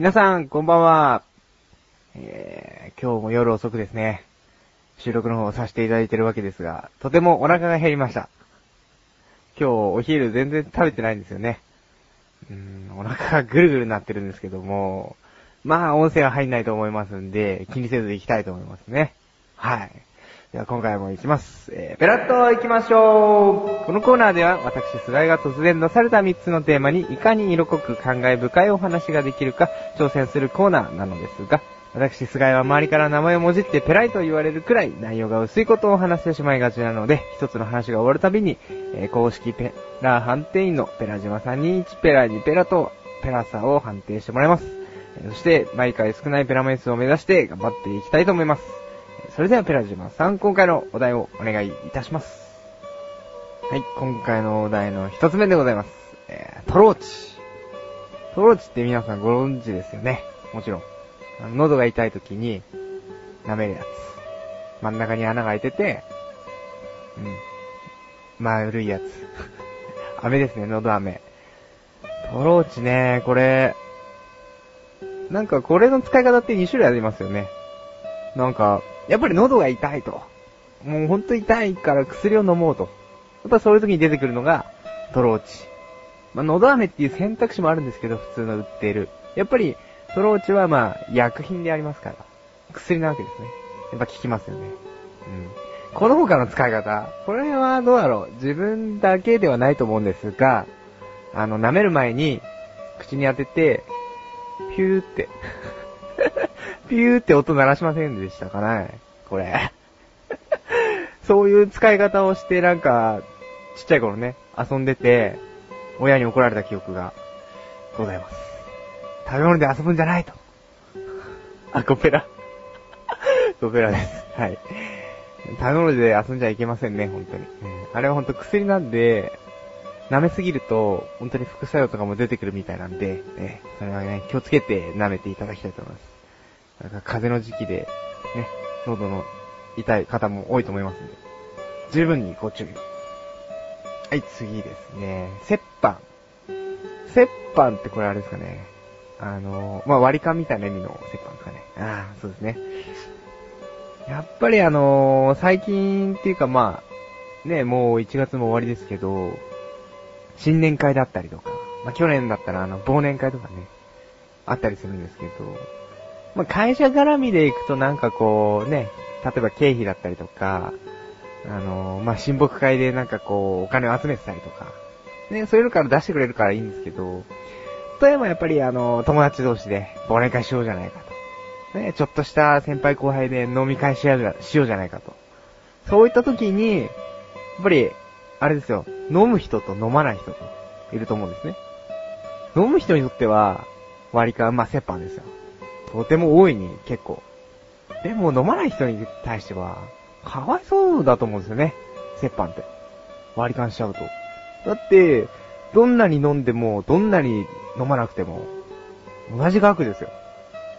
皆さん、こんばんは。えー、今日も夜遅くですね。収録の方をさせていただいてるわけですが、とてもお腹が減りました。今日お昼全然食べてないんですよね。うーん、お腹がぐるぐるなってるんですけども、まあ音声は入んないと思いますんで、気にせず行きたいと思いますね。はい。では今回も行きます。えー、ペラッと行きましょうこのコーナーでは私、菅井が突然出された3つのテーマにいかに色濃く感慨深いお話ができるか挑戦するコーナーなのですが、私、菅井は周りから名前をもじってペライと言われるくらい内容が薄いことを話してしまいがちなので、一つの話が終わるたびに、えー公式ペラ判定員のペラ島さんに1ペラ2ペラとペラさを判定してもらいます。そして、毎回少ないペラ枚数を目指して頑張っていきたいと思います。それではペラ島さん、今回のお題をお願いいたします。はい、今回のお題の一つ目でございます。えー、トローチ。トローチって皆さんご存知ですよね。もちろん。喉が痛い時に、舐めるやつ。真ん中に穴が開いてて、うん。丸いやつ。飴ですね、喉飴。トローチね、これ、なんかこれの使い方って2種類ありますよね。なんか、やっぱり喉が痛いと。もうほんと痛いから薬を飲もうと。やっぱそういう時に出てくるのが、トローチ。まあ、喉飴っていう選択肢もあるんですけど、普通の売っている。やっぱり、トローチはまあ、薬品でありますから。薬なわけですね。やっぱ効きますよね。うん。この他の使い方、これはどうだろう。自分だけではないと思うんですが、あの、舐める前に、口に当てて、ピューって、ピューって音鳴らしませんでしたかね？これ。そういう使い方をして、なんか、ちっちゃい頃ね、遊んでて、親に怒られた記憶がございます。食べ物で遊ぶんじゃないと。あ、コペラ。コペラです。はい。食べ物で遊んじゃいけませんね、本当に。うんあれは本当薬なんで、舐めすぎると、本当に副作用とかも出てくるみたいなんで、ね、それはね、気をつけて舐めていただきたいと思います。なんか風邪の時期で、ね、喉の痛い方も多いと思いますんで、十分にご注意。はい、次ですね。折半。折半ってこれあれですかね。あの、まあ、割り勘みたいな意味の折半ですかね。ああ、そうですね。やっぱりあの最近っていうかまあ、ね、もう1月も終わりですけど、新年会だったりとか、まあ、去年だったらあの、忘年会とかね、あったりするんですけど、まあ、会社絡みで行くとなんかこうね、例えば経費だったりとか、あの、まあ、親睦会でなんかこう、お金を集めてたりとか、ね、そういうのから出してくれるからいいんですけど、例えばやっぱりあの、友達同士で忘年会しようじゃないかと。ね、ちょっとした先輩後輩で飲み会しようじゃないかと。そういった時に、やっぱり、あれですよ、飲む人と飲まない人といると思うんですね。飲む人にとっては、割り勘、まあ、折半ですよ。とても大いに結構。でも飲まない人に対しては、かわいそうだと思うんですよね。折半って。割り勘しちゃうと。だって、どんなに飲んでも、どんなに飲まなくても、同じ額ですよ。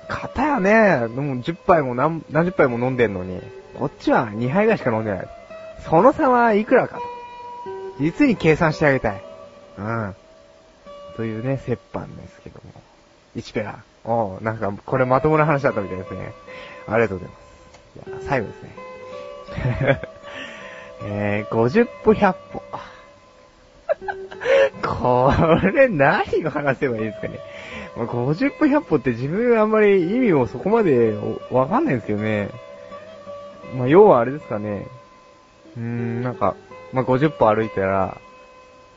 片やね、もう10杯も何何十杯も飲んでんのに、こっちは2杯ぐらいしか飲んでない。その差はいくらかと。実に計算してあげたい。うん。というね、折半ですけども。1ペラ。おうなんか、これまともな話だったみたいですね。ありがとうございます。じゃあ、最後ですね。えー、50歩100歩。これ何を話せばいいですかね。ま50歩100歩って自分あんまり意味もそこまでわかんないんですけどね。まあ、要はあれですかね。うーん、なんか、まあ、50歩歩いたら、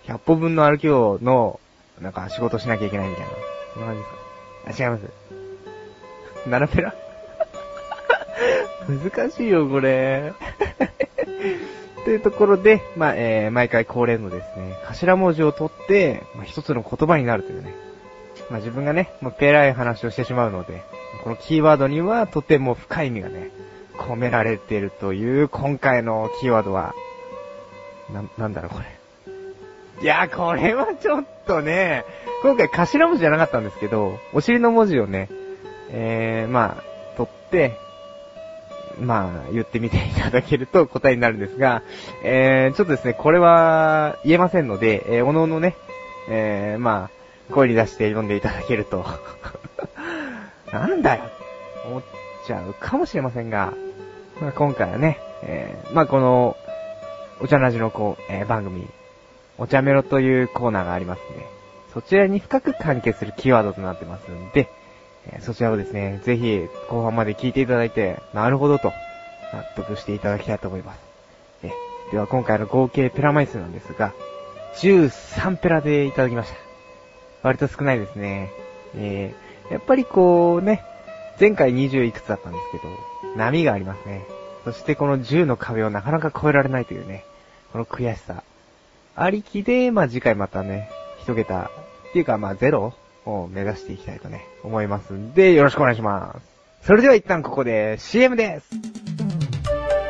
100歩分の歩きをの、なんか仕事しなきゃいけないみたいな。そんな感じですかあ、違います。7ペラ 難しいよ、これ。というところで、まあ、えー、毎回恒例のですね、頭文字を取って、まあ、一つの言葉になるというね。まあ、自分がね、もうペラい話をしてしまうので、このキーワードにはとても深い意味がね、込められているという今回のキーワードは、な、なんだろうこれ。いや、これはちょっとね、今回頭文字じゃなかったんですけど、お尻の文字をね、えー、まあ、取って、まあ、言ってみていただけると答えになるんですが、えー、ちょっとですね、これは言えませんので、えー、おのおのね、えー、まあ、声に出して読んでいただけると。なんだよ思っちゃうかもしれませんが、まあ、今回はね、えー、まあ、この、お茶の味のこう、えー、番組、お茶メロというコーナーがありますんで、そちらに深く関係するキーワードとなってますんで、そちらをですね、ぜひ後半まで聞いていただいて、なるほどと、納得していただきたいと思います。では今回の合計ペラ枚数なんですが、13ペラでいただきました。割と少ないですね。えー、やっぱりこうね、前回20いくつだったんですけど、波がありますね。そしてこの10の壁をなかなか越えられないというね、この悔しさ。ありきで、まあ次回またね、一桁、っていうかまあゼロを目指していきたいとね、思いますんで、よろしくお願いします。それでは一旦ここで CM です。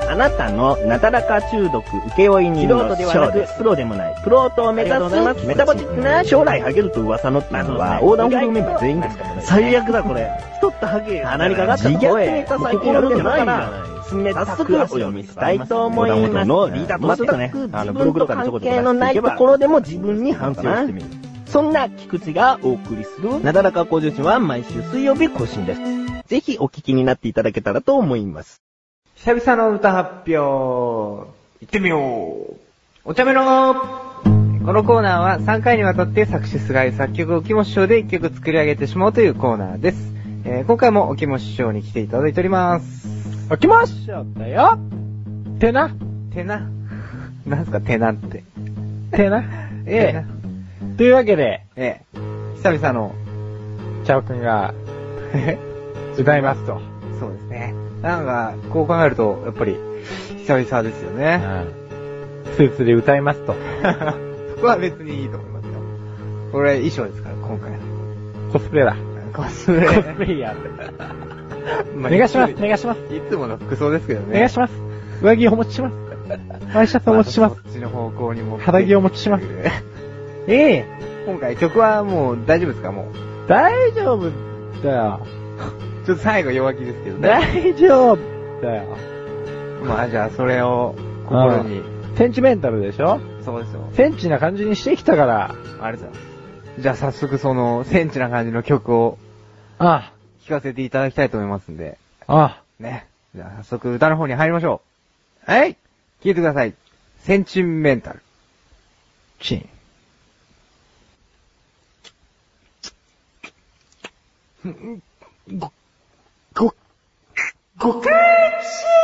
あなたのなだらか中毒請負人の素人ではなく、プロでもない、プロと目指すメタボチックな将来ハゲると噂のったのは、横断歩道メンバー全員ですからね。最悪だこれ。太ったハゲ。鼻にかかった自虐ネタ最近やるんじゃないから、早速お読みしたいと思います。のリーダーとしてね、あの、ブログとかでちょこちょこ関係のないところでも自分に反省をしてみる。そんな菊池がお送りする、なだらか向上心は毎週水曜日更新です。ぜひお聞きになっていただけたらと思います。久々の歌発表、行ってみよう。お茶目のこのコーナーは3回にわたって作詞菅井作曲おきも師匠で1曲作り上げてしまおうというコーナーです。えー、今回もおきも師匠に来ていただいております。おきも師匠だよてな。てな。なんすかてなって。てな。ええ。というわけで、ええ。久々の、チャオくんが、歌いますと。そうですね。なんか、こう考えると、やっぱり、久々ですよね。うん。スーツで歌いますと。そこは別にいいと思いますよ。これ衣装ですから、今回。コスプレだ。コスプレ。コスプレイヤー。まあ、お願いします、お願いします。いつもの服装ですけどね。お願いします。上着お持ちします。ワイシャツお持ちします。こっちの方向にも。肌着お持ちします。ええ今回曲はもう大丈夫ですかもう？大丈夫だよ。ちょっと最後弱気ですけどね。大丈夫だよ。まあじゃあそれを心に。センチメンタルでしょ？そうですよ。センチな感じにしてきたから。あれだ。じゃあ早速そのセンチな感じの曲を。ああ。聴かせていただきたいと思いますんで。ああ。ね。じゃあ早速歌の方に入りましょう。はい。聴いてください。センチメンタル。チン。ご、ご、ごかし稲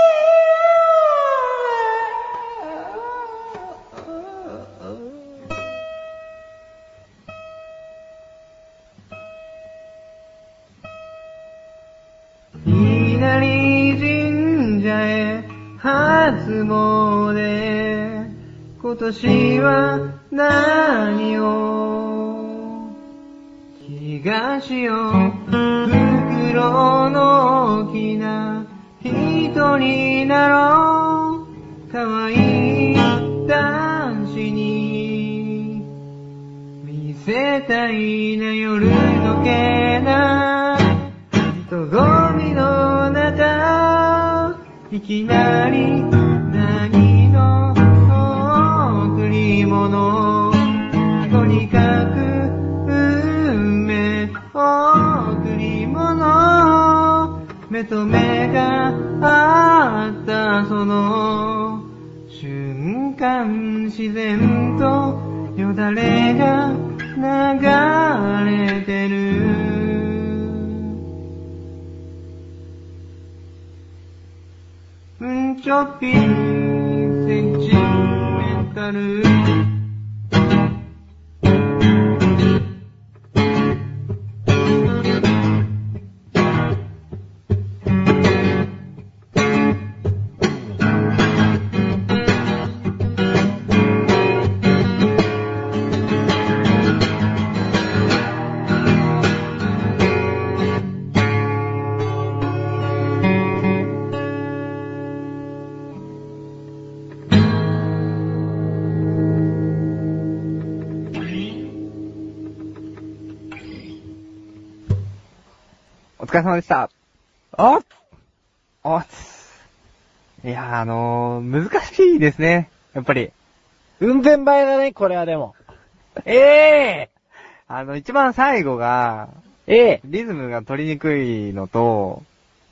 今年は何を東を袋の大きな人になろう。可愛い男子に見せたいな夜時計な人混みの中いきなり物とにかく運命贈り物。目と目があったその瞬間自然とよだれが流れてる。うんちょっぴりメ疲れ様でした。おっおっいやあのー、難しいですね。やっぱり。運転前だね、これはでも。ええー、あの、一番最後が、えリズムが取りにくいのと、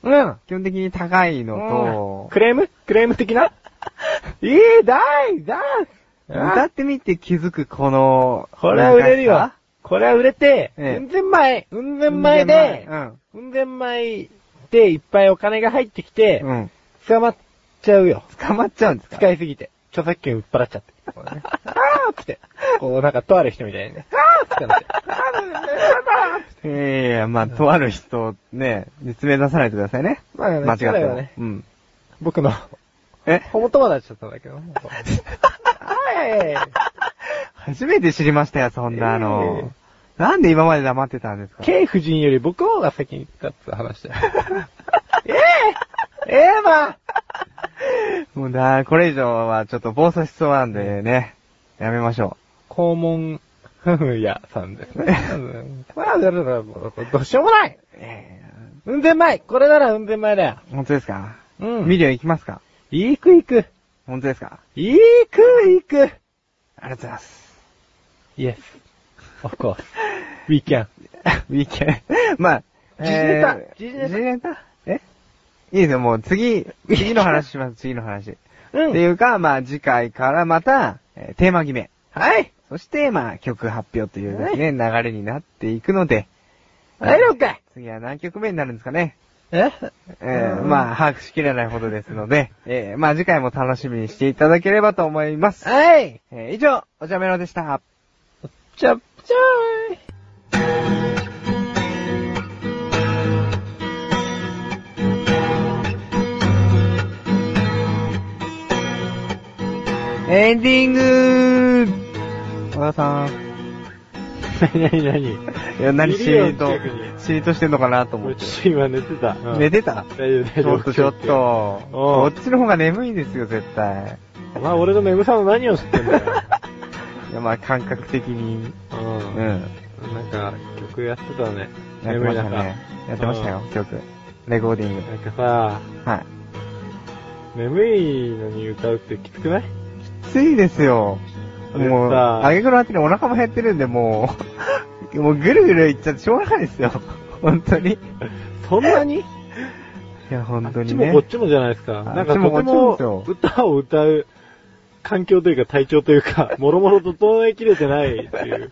うん。基本的に高いのクレーム？クレーム的な？い い、だい、だい。と、歌ってみて気づくこの、これは売れるよ。これは売れて、ええうん千枚、うん千枚で、うん。うん千枚でいっぱいお金が入ってきて、うん。捕まっちゃうよ。捕まっちゃうんですか？使いすぎて。著作権売っ払っちゃって。こうねあーって。こうなんかとある人みたいにね。あーってなって。いやいや、まあ、とある人をね、実名出さないでくださいね。まあね間違っても。彼はねうん。僕の、え？ホモ友達だったんだけど。はい。初めて知りましたよ、そんなの。なんで今まで黙ってたんですか？K 夫人より僕の方が先に言ったって話だよ。ええええまもうだ、これ以上はちょっと暴走しそうなんでね、やめましょ肛門夫婦屋さんですね。これはどうしようもない運転前これなら運転前だよ。ー、本当ですか？うんミリオン行きますか？行く行く。本当ですか？行く行く。ありがとうございます。Yes. Of course. We can. ウィーケン。まあ、時事ネタえー時事ネタ時事ネタえ？いいですよ、もう次、次の話します、次の話。うっていうか、まあ次回からまた、えーテーマ決め。はい。そして、まあ曲発表というですね、流れになっていくので、はい、了解。次は何曲目になるんですかね？え？えー、まあ、把握しきれないほどですので、えー、まあ次回も楽しみにしていただければと思います。はい。えー、以上、お茶メロでした。ちゃっちゃーい。エンディング小田さん。なになになにいや、何しいるよーと近くに、しーとしてんのかなと思って。今寝てた。うん寝てた？大丈夫大丈夫。ちょっとちょっと。こっちの方が眠いですよ、絶対。お前俺の眠さの何を知ってんだよ。いや、まあ感覚的に。う。うんん。なんか、曲やってたね。やってましたね。やってましたよ、曲。レコーディング。なんかさ、はい。眠いのに歌うってきつくない？きついですよ。もう、あげくのあってにお腹も減ってるんで、もう、もうぐるぐるいっちゃってしょうがないですよ。本当に。いそんなに？や、本当あっちにね。もこっちもじゃないですか。あなんかとてこっちもも歌を歌う環境というか体調というか、もろもろ整えきれてないっていう。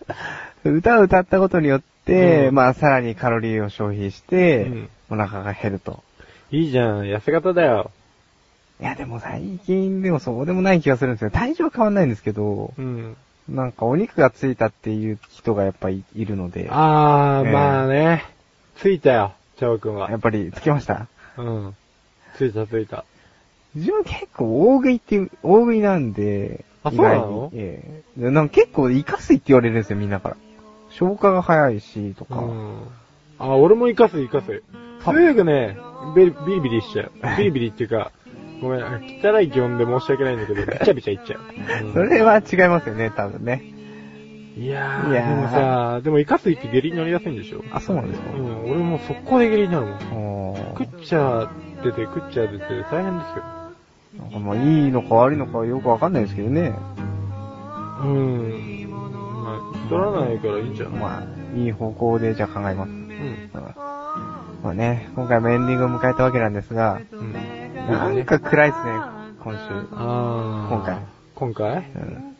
歌を歌ったことによって、うんまあ、さらにカロリーを消費して、うんお腹が減ると。いいじゃん、痩せ方だよ。いや、でも最近でもそうでもない気がするんですよ。体重は変わんないんですけど、うん。なんかお肉がついたっていう人がやっぱりいるので、あー、ええまあね。ついたよ、チャオくんはやっ。ぱりつきました？うん。ついたついた。自分結構大食いっていう、大食いなんで、あそうなの？ええでなんか結構イカ水って言われるんですよ、みんなから。消化が早いし、とか。うん。あ、俺も生かす生かす。すぐね、ビリビリビリしちゃう。ビリビリっていうか、ごめん、汚い気温で申し訳ないんだけど、ビチャビチャいっちゃう。う んそれは違いますよね、多分ね。いやー、いやーでもさ、でもイカ水って下痢になりやすいんでしょ？あ、そうなんですかうん、俺も速攻で下痢になるもん。食っちゃ出て食っちゃ出て大変ですよ。なんかまあいいのか悪いのかよくわかんないですけどね。うん。まあ、太らないからいいんじゃない？まあ、いい方向でじゃあ考えます。うん。うんまあね、今回もエンディングを迎えたわけなんですが、うん。なんか暗いですね、今週。あー。今回。今回？うん。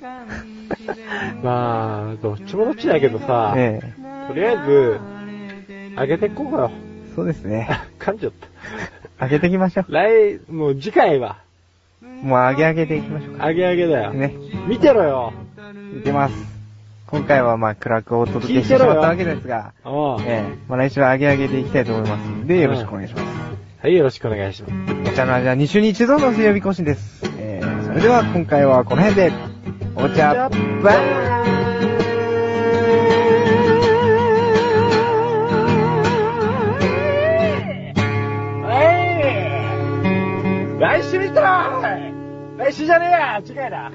まあ、どっちもどっちだけどさ、えとりあえず、上げていこうかよ。えそうですね。噛んじゃった。上げていきましょ来、もう次回は、う。もう上げ上げていきましょうか。上げ上げだよ。ね。見てろよ。いきます。今回はまあ暗くお届けしてしまったわけですが、おうええまあ来週は上げ上げていきたいと思いますので、よろしくお願いします。はい、よろしくお願いします。お茶の味は2週に1度の水曜日更新です。えー、それでは今回はこの辺で、お茶、バは来週見たら来週じゃねえや次回だ